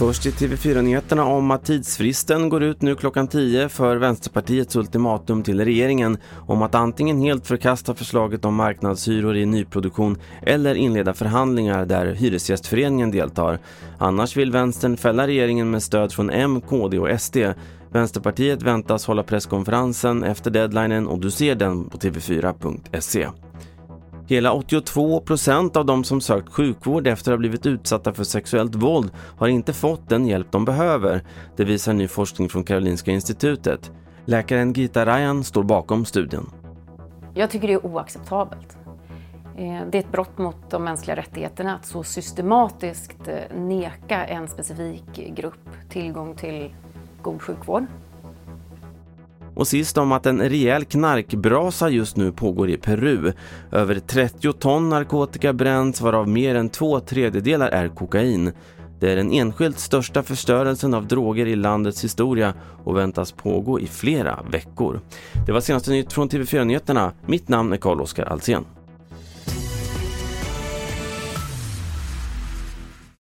Först i TV4-nyheterna om att tidsfristen går ut nu klockan 10 för Vänsterpartiets ultimatum till regeringen om att antingen helt förkasta förslaget om marknadshyror i nyproduktion eller inleda förhandlingar där Hyresgästföreningen deltar. Annars vill vänstern fälla regeringen med stöd från M, KD och SD. Vänsterpartiet väntas hålla presskonferensen efter deadlinen och du ser den på tv4.se. Hela 82 procent av de som sökt sjukvård efter att ha blivit utsatta för sexuellt våld har inte fått den hjälp de behöver. Det visar ny forskning från Karolinska institutet. Läkaren Gita Rajan står bakom studien. Jag tycker det är oacceptabelt. Eh, det är ett brott mot de mänskliga rättigheterna att så systematiskt eh, neka en specifik grupp tillgång till god sjukvård. Och sist om att en rejäl knarkbrasa just nu pågår i Peru. Över 30 ton narkotika bränns varav mer än två tredjedelar är kokain. Det är den enskilt största förstörelsen av droger i landets historia och väntas pågå i flera veckor. Det var senaste nytt från TV4 Nyheterna. Mitt namn är Carl-Oskar Alsen.